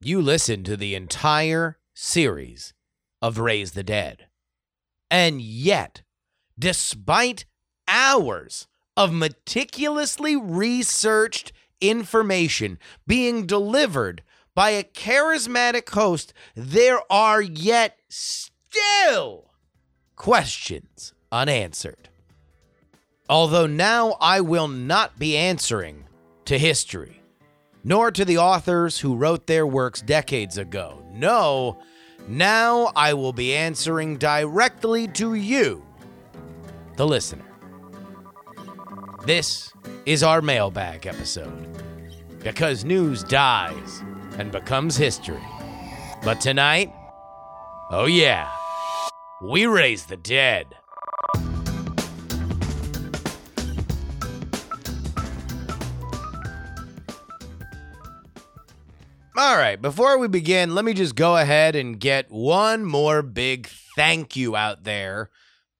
you listen to the entire series of Raise the Dead. And yet, despite hours of meticulously researched information being delivered by a charismatic host, there are yet still questions unanswered. Although now I will not be answering to history, nor to the authors who wrote their works decades ago. No, now I will be answering directly to you, the listener. This is our mailbag episode because news dies and becomes history. But tonight, oh yeah, we raise the dead. All right, before we begin, let me just go ahead and get one more big thank you out there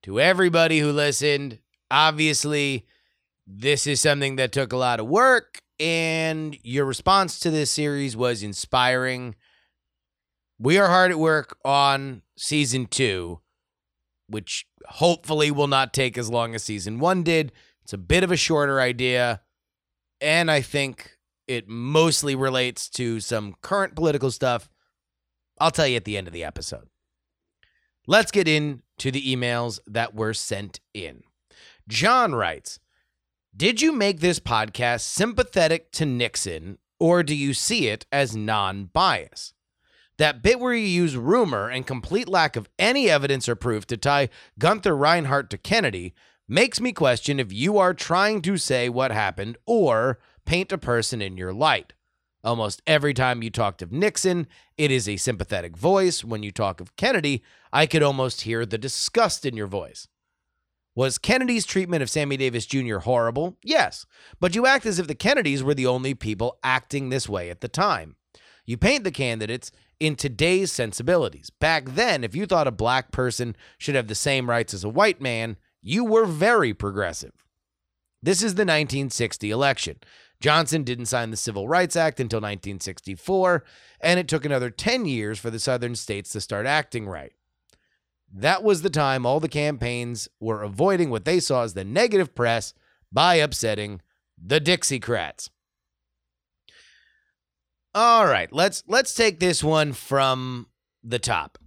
to everybody who listened. Obviously, this is something that took a lot of work, and your response to this series was inspiring. We are hard at work on season two, which hopefully will not take as long as season one did. It's a bit of a shorter idea, and I think it mostly relates to some current political stuff. I'll tell you at the end of the episode. Let's get into the emails that were sent in. John writes Did you make this podcast sympathetic to Nixon, or do you see it as non bias? That bit where you use rumor and complete lack of any evidence or proof to tie Gunther Reinhardt to Kennedy makes me question if you are trying to say what happened or paint a person in your light. Almost every time you talked of Nixon, it is a sympathetic voice. When you talk of Kennedy, I could almost hear the disgust in your voice. Was Kennedy's treatment of Sammy Davis Jr. horrible? Yes, but you act as if the Kennedys were the only people acting this way at the time. You paint the candidates in today's sensibilities. Back then, if you thought a black person should have the same rights as a white man, you were very progressive. This is the 1960 election. Johnson didn't sign the Civil Rights Act until 1964, and it took another 10 years for the southern states to start acting right. That was the time all the campaigns were avoiding what they saw as the negative press by upsetting the Dixiecrats. All right, let's let's take this one from the top.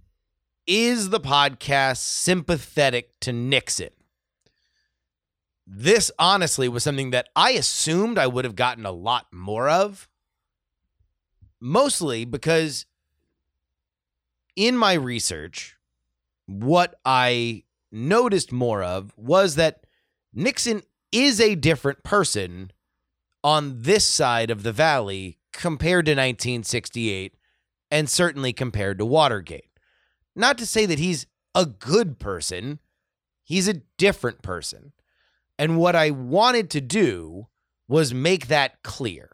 Is the podcast sympathetic to Nixon? This honestly was something that I assumed I would have gotten a lot more of. Mostly because in my research, what I noticed more of was that Nixon is a different person on this side of the valley compared to 1968 and certainly compared to Watergate. Not to say that he's a good person, he's a different person. And what I wanted to do was make that clear.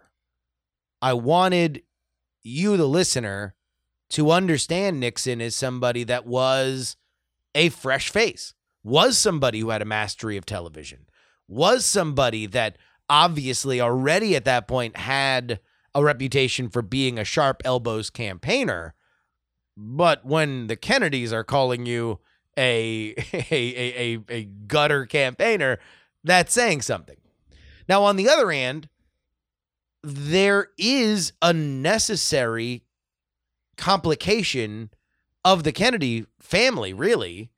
I wanted you, the listener, to understand Nixon as somebody that was a fresh face, was somebody who had a mastery of television, was somebody that obviously already at that point had a reputation for being a sharp elbows campaigner. But when the Kennedys are calling you a a, a, a, a gutter campaigner, that's saying something. Now, on the other hand, there is a necessary complication of the Kennedy family, really,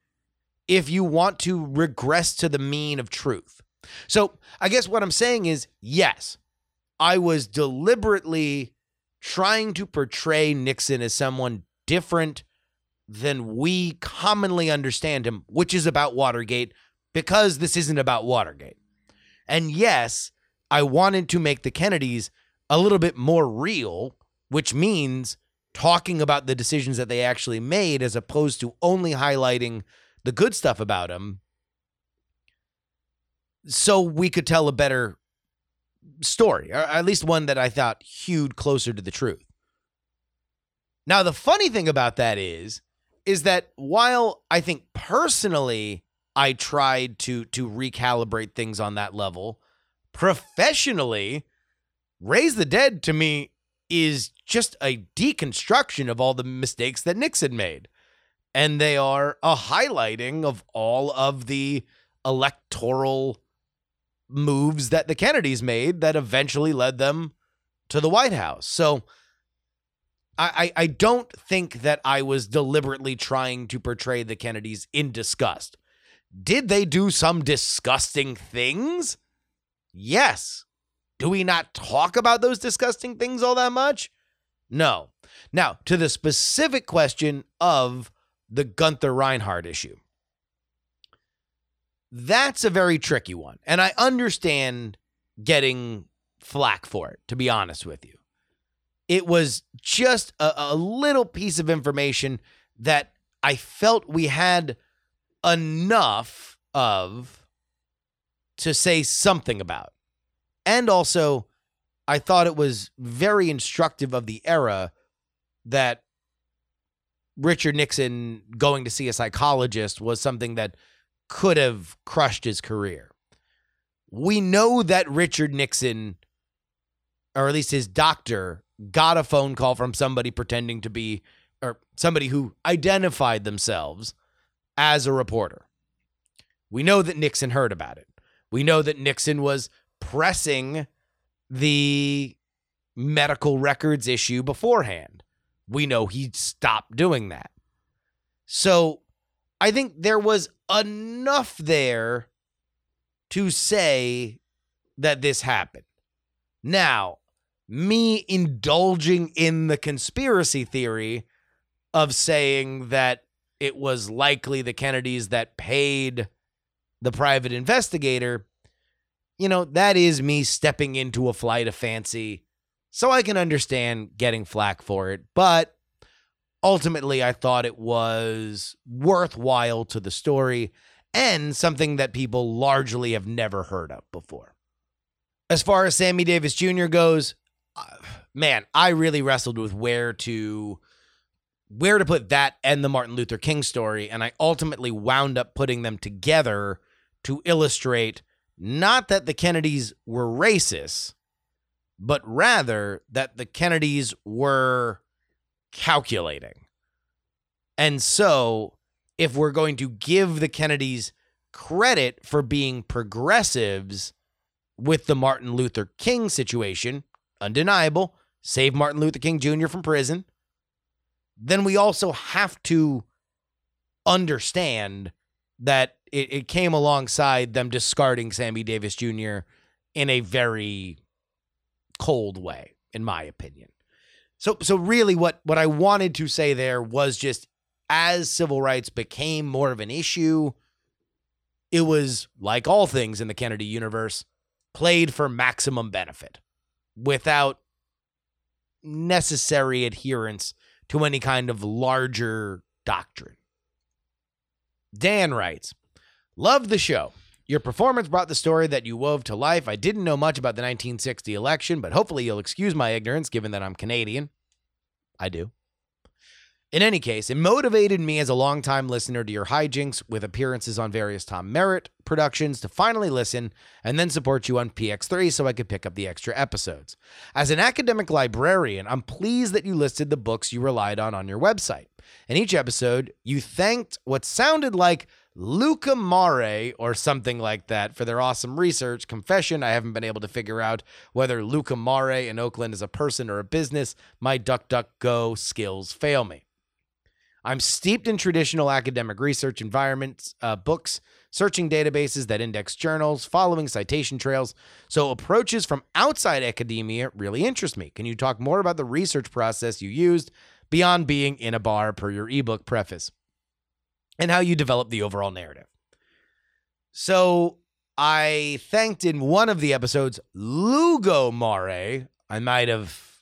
if you want to regress to the mean of truth. So, I guess what I'm saying is yes, I was deliberately trying to portray Nixon as someone different than we commonly understand him, which is about Watergate, because this isn't about Watergate. And yes, I wanted to make the Kennedys a little bit more real, which means talking about the decisions that they actually made as opposed to only highlighting the good stuff about them so we could tell a better story, or at least one that I thought hewed closer to the truth. Now, the funny thing about that is, is that while I think personally I tried to to recalibrate things on that level. Professionally, Raise the Dead to me is just a deconstruction of all the mistakes that Nixon made. And they are a highlighting of all of the electoral moves that the Kennedys made that eventually led them to the White House. So I, I, I don't think that I was deliberately trying to portray the Kennedys in disgust. Did they do some disgusting things? Yes. Do we not talk about those disgusting things all that much? No. Now, to the specific question of the Gunther Reinhardt issue. That's a very tricky one. And I understand getting flack for it, to be honest with you. It was just a, a little piece of information that I felt we had enough of to say something about. And also, I thought it was very instructive of the era that Richard Nixon going to see a psychologist was something that could have crushed his career. We know that Richard Nixon, or at least his doctor, got a phone call from somebody pretending to be, or somebody who identified themselves as a reporter. We know that Nixon heard about it. We know that Nixon was pressing the medical records issue beforehand. We know he stopped doing that. So I think there was enough there to say that this happened. Now, me indulging in the conspiracy theory of saying that it was likely the Kennedys that paid the private investigator, you know, that is me stepping into a flight of fancy. So I can understand getting flack for it. But ultimately, I thought it was worthwhile to the story and something that people largely have never heard of before. As far as Sammy Davis Jr. goes, uh, man, I really wrestled with where to where to put that and the Martin Luther King story and I ultimately wound up putting them together to illustrate not that the Kennedys were racist, but rather that the Kennedys were calculating. And so, if we're going to give the Kennedys credit for being progressives with the Martin Luther King situation, undeniable, save Martin Luther King Jr. from prison, then we also have to understand that it, it came alongside them discarding Sammy Davis Jr. in a very cold way, in my opinion. So so really what what I wanted to say there was just as civil rights became more of an issue, it was like all things in the Kennedy universe, played for maximum benefit without necessary adherence to any kind of larger doctrine. Dan writes, Love the show. Your performance brought the story that you wove to life. I didn't know much about the 1960 election, but hopefully you'll excuse my ignorance given that I'm Canadian. I do. In any case, it motivated me as a longtime listener to your hijinks with appearances on various Tom Merritt productions to finally listen and then support you on PX3 so I could pick up the extra episodes. As an academic librarian, I'm pleased that you listed the books you relied on on your website. In each episode, you thanked what sounded like Luca Mare or something like that for their awesome research. Confession, I haven't been able to figure out whether Luca Mare in Oakland is a person or a business. My DuckDuckGo skills fail me. I'm steeped in traditional academic research environments, uh, books, searching databases that index journals, following citation trails. So approaches from outside academia really interest me. Can you talk more about the research process you used beyond being in a bar per your ebook preface? and how you developed the overall narrative. So I thanked in one of the episodes Lungomare. I might have,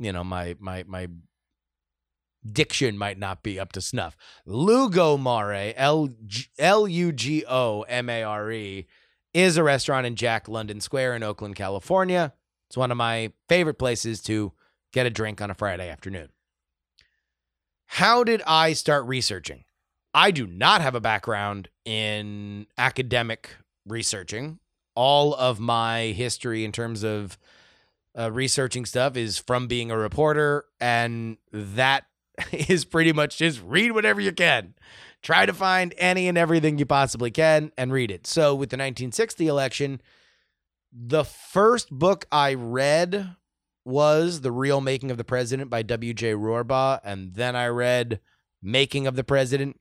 you know, my my my diction might not be up to snuff. Lungomare, L L U G O M A R E, is a restaurant in Jack London Square in Oakland, California. It's one of my favorite places to get a drink on a Friday afternoon. How did I start researching? I do not have a background in academic researching. All of my history in terms of uh, researching stuff is from being a reporter, and that is pretty much just read whatever you can. Try to find any and everything you possibly can and read it. So, with the 1960 election, the first book I read was The Real Making of the President by W.J. Rorabaugh, and then I read Making of the President.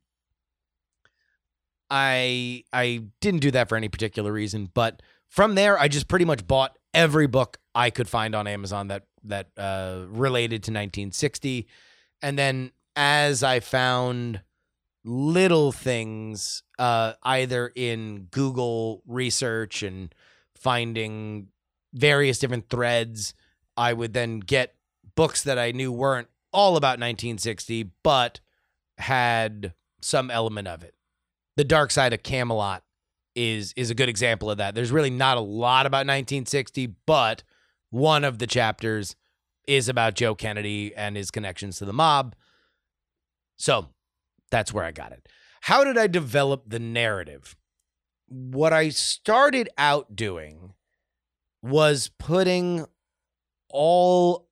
I I didn't do that for any particular reason, but from there I just pretty much bought every book I could find on Amazon that that uh, related to 1960, and then as I found little things uh, either in Google research and finding various different threads, I would then get books that I knew weren't all about 1960, but had some element of it. The Dark Side of Camelot is is a good example of that. There's really not a lot about 1960, but one of the chapters is about Joe Kennedy and his connections to the mob. So that's where I got it. How did I develop the narrative? What I started out doing was putting all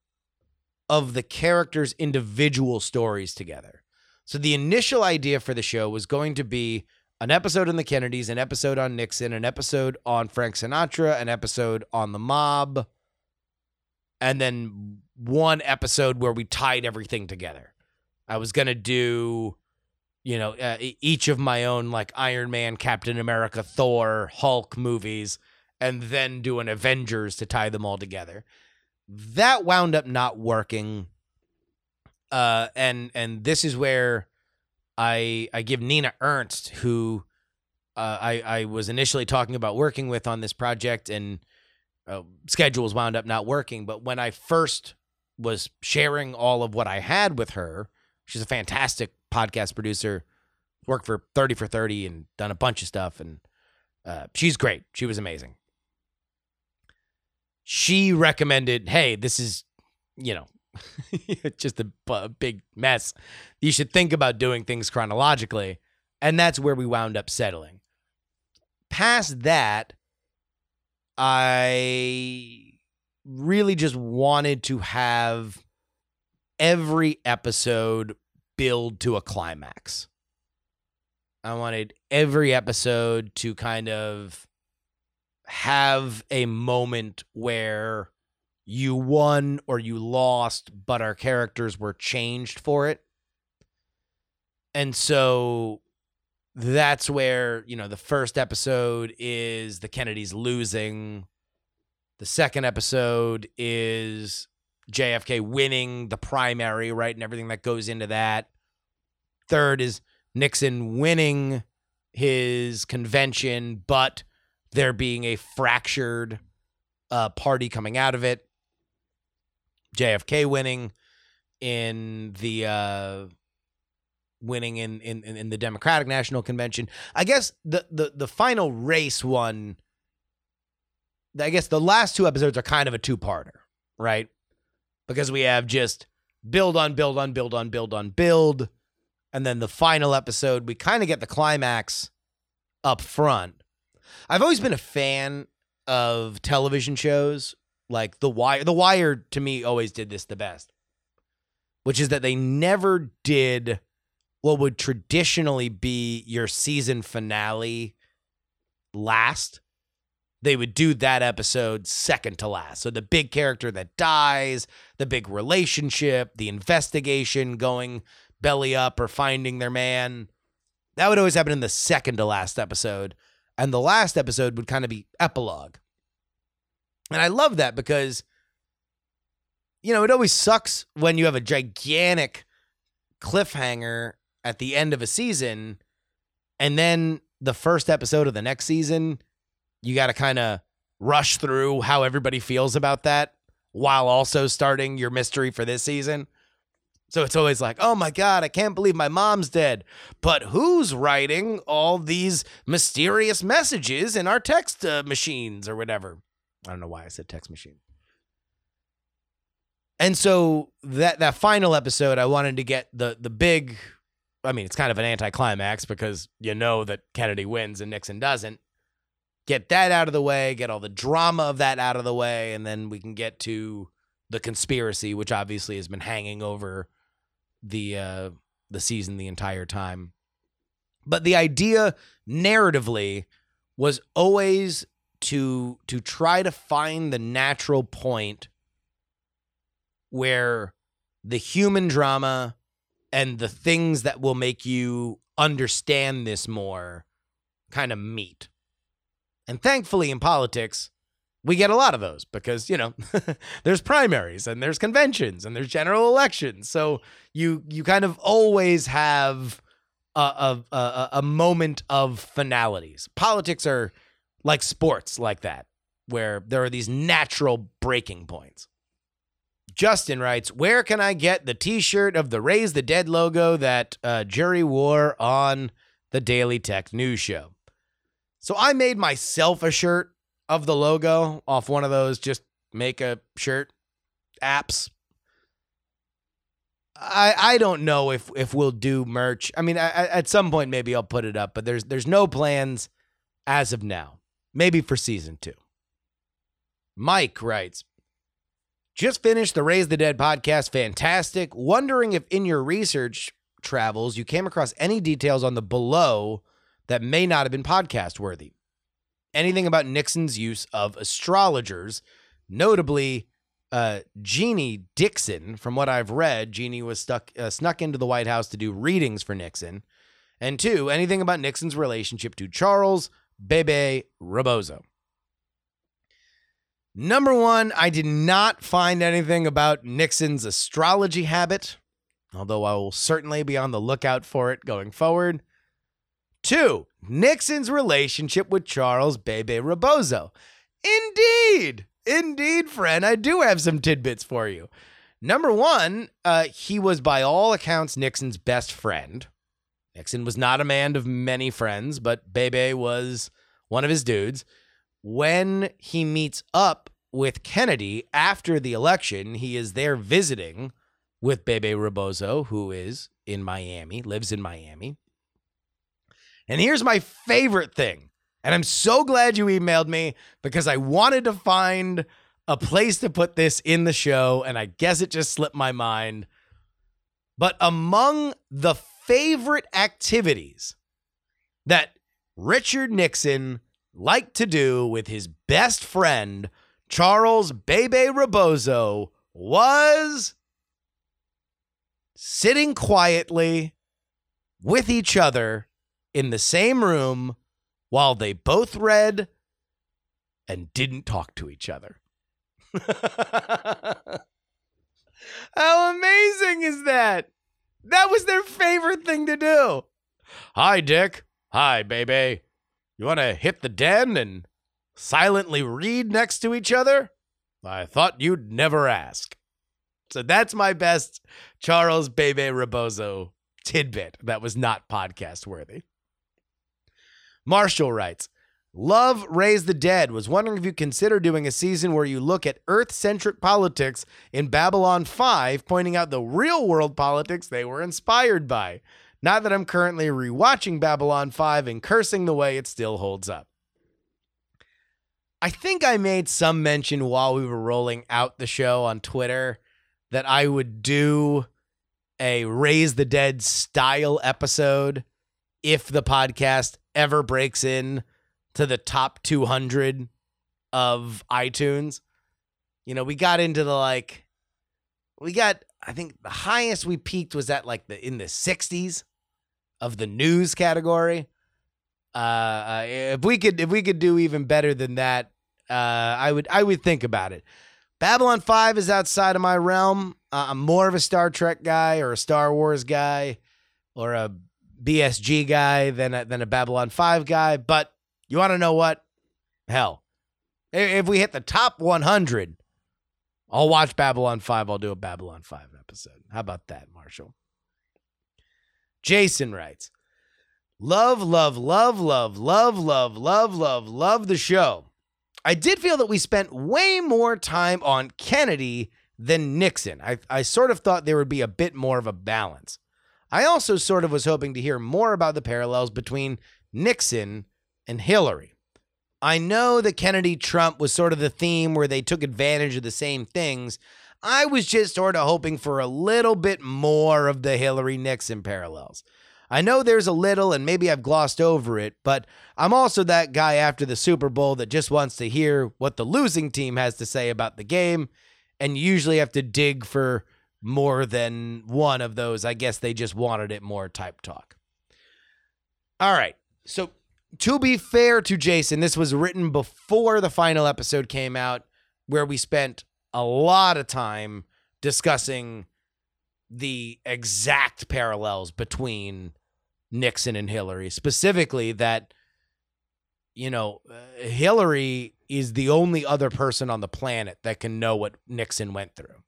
of the characters' individual stories together. So the initial idea for the show was going to be an episode on the Kennedys, an episode on Nixon, an episode on Frank Sinatra, an episode on the mob, and then one episode where we tied everything together. I was going to do, you know, uh, each of my own like Iron Man, Captain America, Thor, Hulk movies, and then do an Avengers to tie them all together. That wound up not working. Uh, and and this is where I I give Nina Ernst, who uh, I I was initially talking about working with on this project, and uh, schedules wound up not working. But when I first was sharing all of what I had with her, she's a fantastic podcast producer, worked for Thirty for Thirty and done a bunch of stuff, and uh, she's great. She was amazing. She recommended, "Hey, this is, you know, just a, a big mess. You should think about doing things chronologically. And that's where we wound up settling. Past that, I really just wanted to have every episode build to a climax. I wanted every episode to kind of have a moment where you won or you lost, but our characters were changed for it. And so that's where, you know, the first episode is the Kennedys losing. The second episode is JFK winning the primary, right? And everything that goes into that. Third is Nixon winning his convention, but there being a fractured uh, party coming out of it. JFK winning in the uh, winning in, in in the Democratic National Convention. I guess the the the final race one. I guess the last two episodes are kind of a two parter, right? Because we have just build on build on build on build on build, and then the final episode we kind of get the climax up front. I've always been a fan of television shows like The Wire. The Wire to me always did this the best, which is that they never did what would traditionally be your season finale last. They would do that episode second to last. So the big character that dies, the big relationship, the investigation going belly up or finding their man. That would always happen in the second to last episode. And the last episode would kind of be epilogue. And I love that because, you know, it always sucks when you have a gigantic cliffhanger at the end of a season and then the first episode of the next season, you got to kind of rush through how everybody feels about that while also starting your mystery for this season. So it's always like, oh my God, I can't believe my mom's dead. But who's writing all these mysterious messages in our text uh, machines or whatever? I don't know why I said text machine. And so that that final episode, I wanted to get the the big. I mean, it's kind of an anticlimax because you know that Kennedy wins and Nixon doesn't. Get that out of the way, get all the drama of that out of the way, and then we can get to the conspiracy, which obviously has been hanging over the uh, the season the entire time. But the idea narratively was always to to try to find the natural point where the human drama and the things that will make you understand this more kind of meet. And thankfully in politics, we get a lot of those because, you know, there's primaries and there's conventions and there's general elections. So you you kind of always have a a, a, a moment of finalities. Politics are like sports like that where there are these natural breaking points. Justin writes, Where can I get the t shirt of the Raise the Dead logo that uh, Jury wore on the Daily Tech News Show? So I made myself a shirt of the logo off one of those just make a shirt apps. I I don't know if if we'll do merch. I mean, I, at some point maybe I'll put it up, but there's there's no plans as of now. Maybe for season two. Mike writes, just finished the Raise the Dead podcast. Fantastic. Wondering if in your research travels you came across any details on the below that may not have been podcast worthy. Anything about Nixon's use of astrologers, notably uh, Jeane Dixon. From what I've read, Jeane was stuck uh, snuck into the White House to do readings for Nixon. And two, anything about Nixon's relationship to Charles Bebe Rebozo. Number one, I did not find anything about Nixon's astrology habit, although I will certainly be on the lookout for it going forward. Two, Nixon's relationship with Charles Bebe Rebozo. Indeed, indeed, friend, I do have some tidbits for you. Number one, uh, he was by all accounts Nixon's best friend. Nixon was not a man of many friends, but Bebe was one of his dudes when he meets up with Kennedy after the election, he is there visiting with Bebe Rebozo, who is in Miami, lives in Miami. And here's my favorite thing. And I'm so glad you emailed me because I wanted to find a place to put this in the show, and I guess it just slipped my mind. But among the favorite activities that Richard Nixon liked to do with his best friend, Charles Bebe Rebozo, was sitting quietly with each other in the same room while they both read and didn't talk to each other. How amazing is that? That was their favorite thing to do. Hi, Dick. Hi, baby. You want to hit the den and silently read next to each other? I thought you'd never ask. So that's my best Charles Bebe Rebozo tidbit that was not podcast worthy. Marshall writes, Love Raise the Dead. Was wondering if you consider doing a season where you look at Earth centric politics in Babylon 5, pointing out the real world politics they were inspired by. Not that I'm currently rewatching Babylon 5 and cursing the way it still holds up. I think I made some mention while we were rolling out the show on Twitter that I would do a Raise the Dead style episode if the podcast ever breaks in to the top 200 of iTunes. You know, we got into the like, we got, I think the highest we peaked was at like the in the 60s of the news category. Uh, uh, if we could if we could do even better than that, uh, I would I would think about it. Babylon 5 is outside of my realm. Uh, I'm more of a Star Trek guy or a Star Wars guy or a BSG guy than a, than a Babylon 5 guy. But you want to know what? Hell, if we hit the top 100, I'll watch Babylon 5. I'll do a Babylon 5 episode. How about that, Marshall? Jason writes, Love, love, love, love, love, love, love, love, love the show. I did feel that we spent way more time on Kennedy than Nixon. I, I sort of thought there would be a bit more of a balance. I also sort of was hoping to hear more about the parallels between Nixon and Hillary. I know that Kennedy Trump was sort of the theme where they took advantage of the same things. I was just sort of hoping for a little bit more of the Hillary Nixon parallels. I know there's a little, and maybe I've glossed over it, but I'm also that guy after the Super Bowl that just wants to hear what the losing team has to say about the game, and usually have to dig for more than one of those. I guess they just wanted it more type talk. All right. So, to be fair to Jason, this was written before the final episode came out, where we spent a lot of time discussing the exact parallels between Nixon and Hillary, specifically that, you know, uh, Hillary is the only other person on the planet that can know what Nixon went through.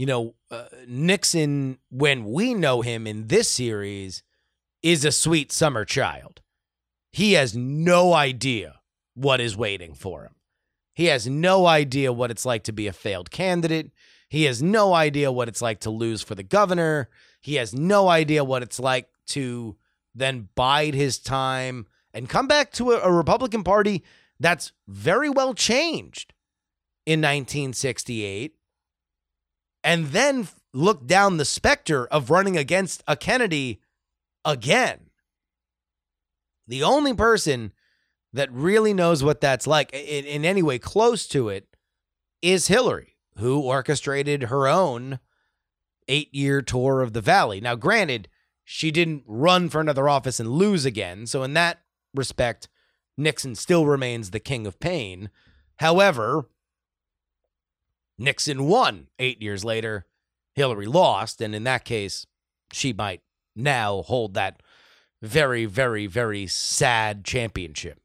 You know, uh, Nixon, when we know him in this series, is a sweet summer child. He has no idea what is waiting for him. He has no idea what it's like to be a failed candidate. He has no idea what it's like to lose for the governor. He has no idea what it's like to then bide his time and come back to a, a Republican Party that's very well changed in 1968 and then look down the specter of running against a Kennedy again. The only person that really knows what that's like in, in any way close to it is Hillary, who orchestrated her own eight year tour of the Valley. Now, granted, she didn't run for another office and lose again. So, in that respect, Nixon still remains the king of pain. However, Nixon won eight years later. Hillary lost. And in that case, she might now hold that very, very, very sad championship.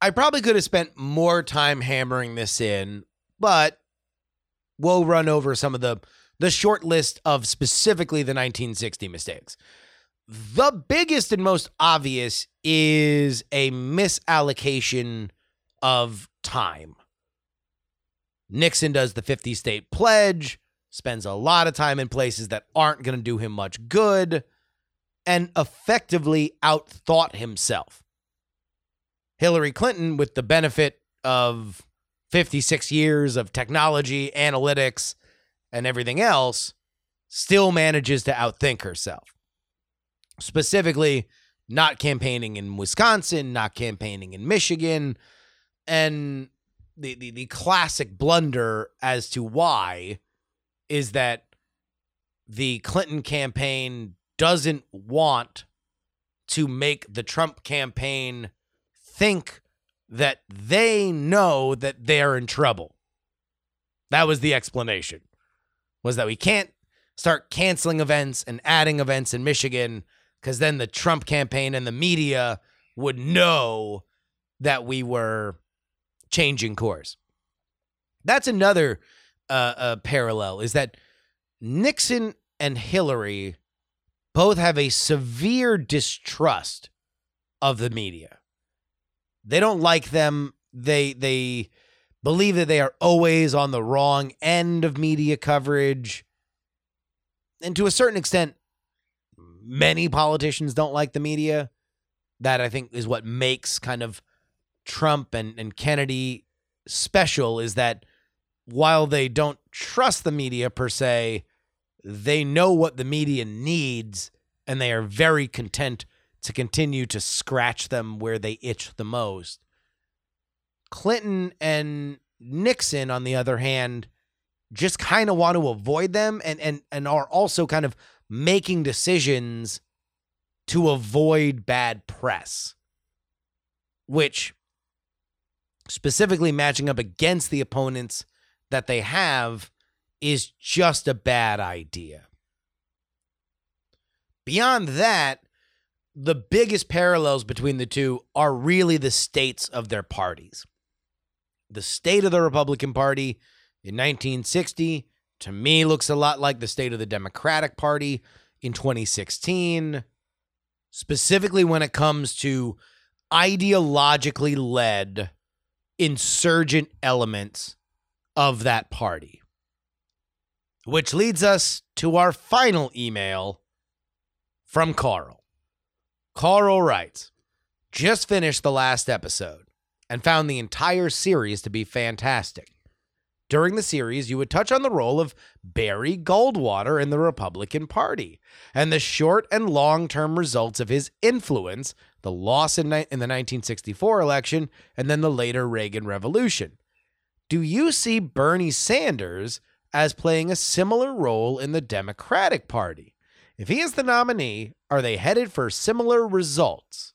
I probably could have spent more time hammering this in, but we'll run over some of the the short list of specifically the 1960 mistakes. The biggest and most obvious is a misallocation of time. Nixon does the 50 state pledge, spends a lot of time in places that aren't going to do him much good and effectively outthought himself. Hillary Clinton, with the benefit of 56 years of technology, analytics, and everything else, still manages to outthink herself. Specifically, not campaigning in Wisconsin, not campaigning in Michigan, and the, the, the classic blunder as to why is that the Clinton campaign doesn't want to make the Trump campaign think that they know that they're in trouble. That was the explanation. Was that we can't start canceling events and adding events in Michigan cuz then the Trump campaign and the media would know that we were changing course. That's another uh, uh, parallel is that Nixon and Hillary both have a severe distrust of the media. They don't like them. They they believe that they are always on the wrong end of media coverage. And to a certain extent, many politicians don't like the media. That I think is what makes kind of Trump and, and Kennedy special is that while they don't trust the media per se, they know what the media needs and they are very content to continue to scratch them where they itch the most. Clinton and Nixon, on the other hand, just kind of want to avoid them and, and, and are also kind of making decisions to avoid bad press, which specifically matching up against the opponents that they have is just a bad idea. Beyond that, the biggest parallels between the two are really the states of their parties. The state of the Republican Party in 1960 to me looks a lot like the state of the Democratic Party in 2016, specifically when it comes to ideologically led insurgent elements of that party. Which leads us to our final email from Carl. Carl writes just finished the last episode and found the entire series to be fantastic. During the series, you would touch on the role of Barry Goldwater in the Republican Party and the short and long term results of his influence, the loss in, in the 1964 election, and then the later Reagan Revolution. Do you see Bernie Sanders as playing a similar role in the Democratic Party? If he is the nominee, are they headed for similar results?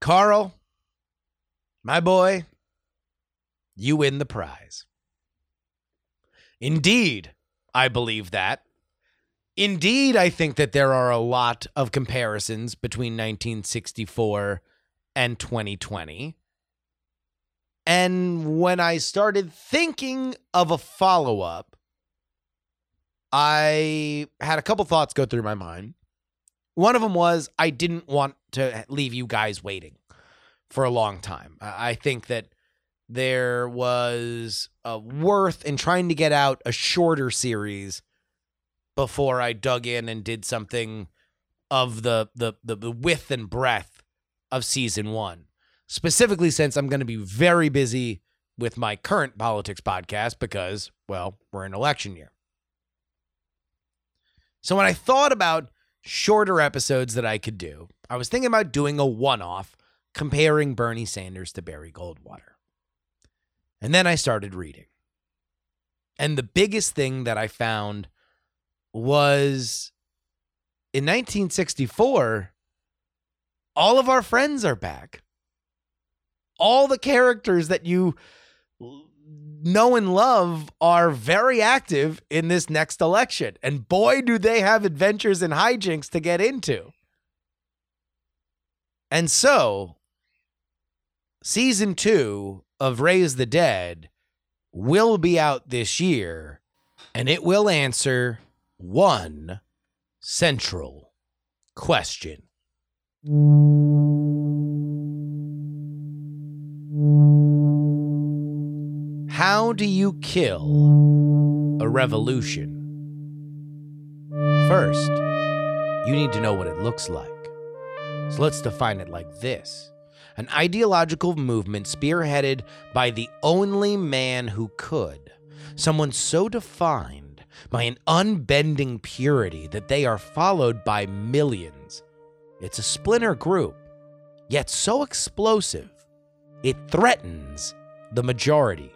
Carl, my boy, you win the prize. Indeed, I believe that. Indeed, I think that there are a lot of comparisons between 1964 and 2020. And when I started thinking of a follow up, I had a couple thoughts go through my mind. One of them was I didn't want to leave you guys waiting for a long time. I think that there was a worth in trying to get out a shorter series before I dug in and did something of the the the, the width and breadth of season one. Specifically, since I'm going to be very busy with my current politics podcast because, well, we're in election year. So when I thought about shorter episodes that I could do, I was thinking about doing a one off comparing Bernie Sanders to Barry Goldwater. And then I started reading. And the biggest thing that I found was in 1964, all of our friends are back. All the characters that you know and love are very active in this next election. And boy, do they have adventures and hijinks to get into. And so, season two of Raise the Dead will be out this year, and it will answer one central question. How do you kill a revolution? First, you need to know what it looks like. So let's define it like this an ideological movement spearheaded by the only man who could, someone so defined by an unbending purity that they are followed by millions. It's a splinter group, yet so explosive, it threatens the majority.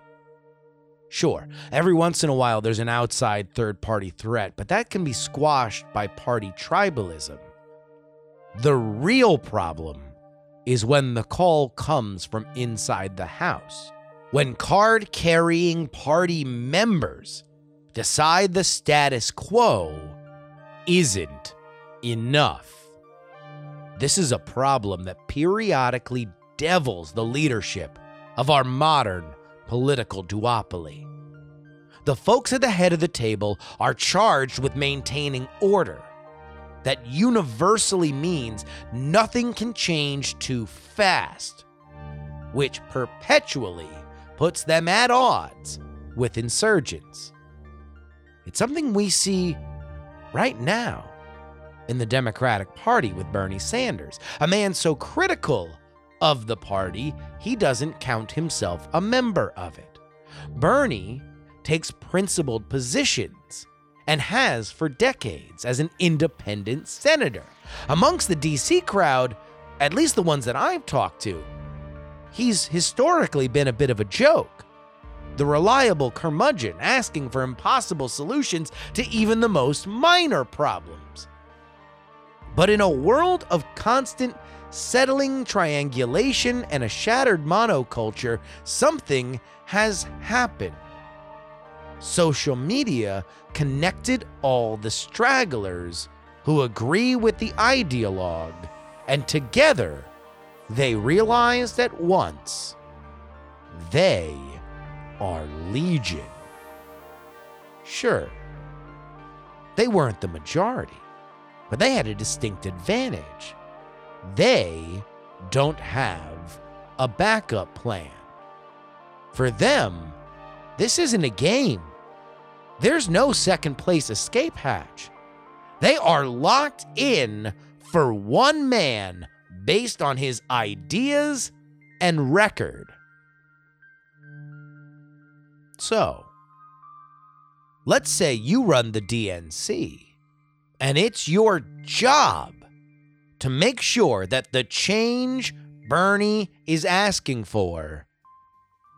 Sure, every once in a while there's an outside third party threat, but that can be squashed by party tribalism. The real problem is when the call comes from inside the house. When card carrying party members decide the status quo isn't enough. This is a problem that periodically devils the leadership of our modern political duopoly. The folks at the head of the table are charged with maintaining order that universally means nothing can change too fast, which perpetually puts them at odds with insurgents. It's something we see right now in the Democratic Party with Bernie Sanders, a man so critical of the party he doesn't count himself a member of it. Bernie takes principled positions and has for decades as an independent senator. Amongst the DC crowd, at least the ones that I've talked to, he's historically been a bit of a joke. The reliable curmudgeon asking for impossible solutions to even the most minor problems. But in a world of constant settling triangulation and a shattered monoculture, something has happened social media connected all the stragglers who agree with the ideologue, and together they realized at once they are legion. Sure, they weren't the majority, but they had a distinct advantage. They don't have a backup plan. For them, this isn't a game. There's no second place escape hatch. They are locked in for one man based on his ideas and record. So, let's say you run the DNC, and it's your job to make sure that the change Bernie is asking for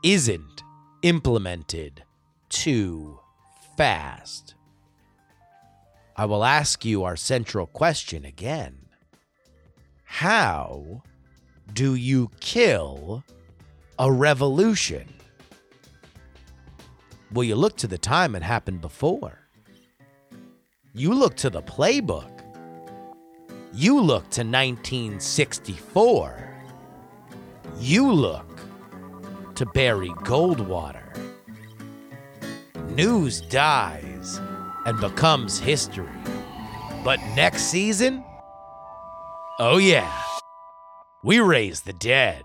isn't implemented too fast. I will ask you our central question again. How do you kill a revolution? Well, you look to the time it happened before. You look to the playbook. You look to 1964. You look to Barry Goldwater. News dies and becomes history. But next season, oh yeah, we raise the dead.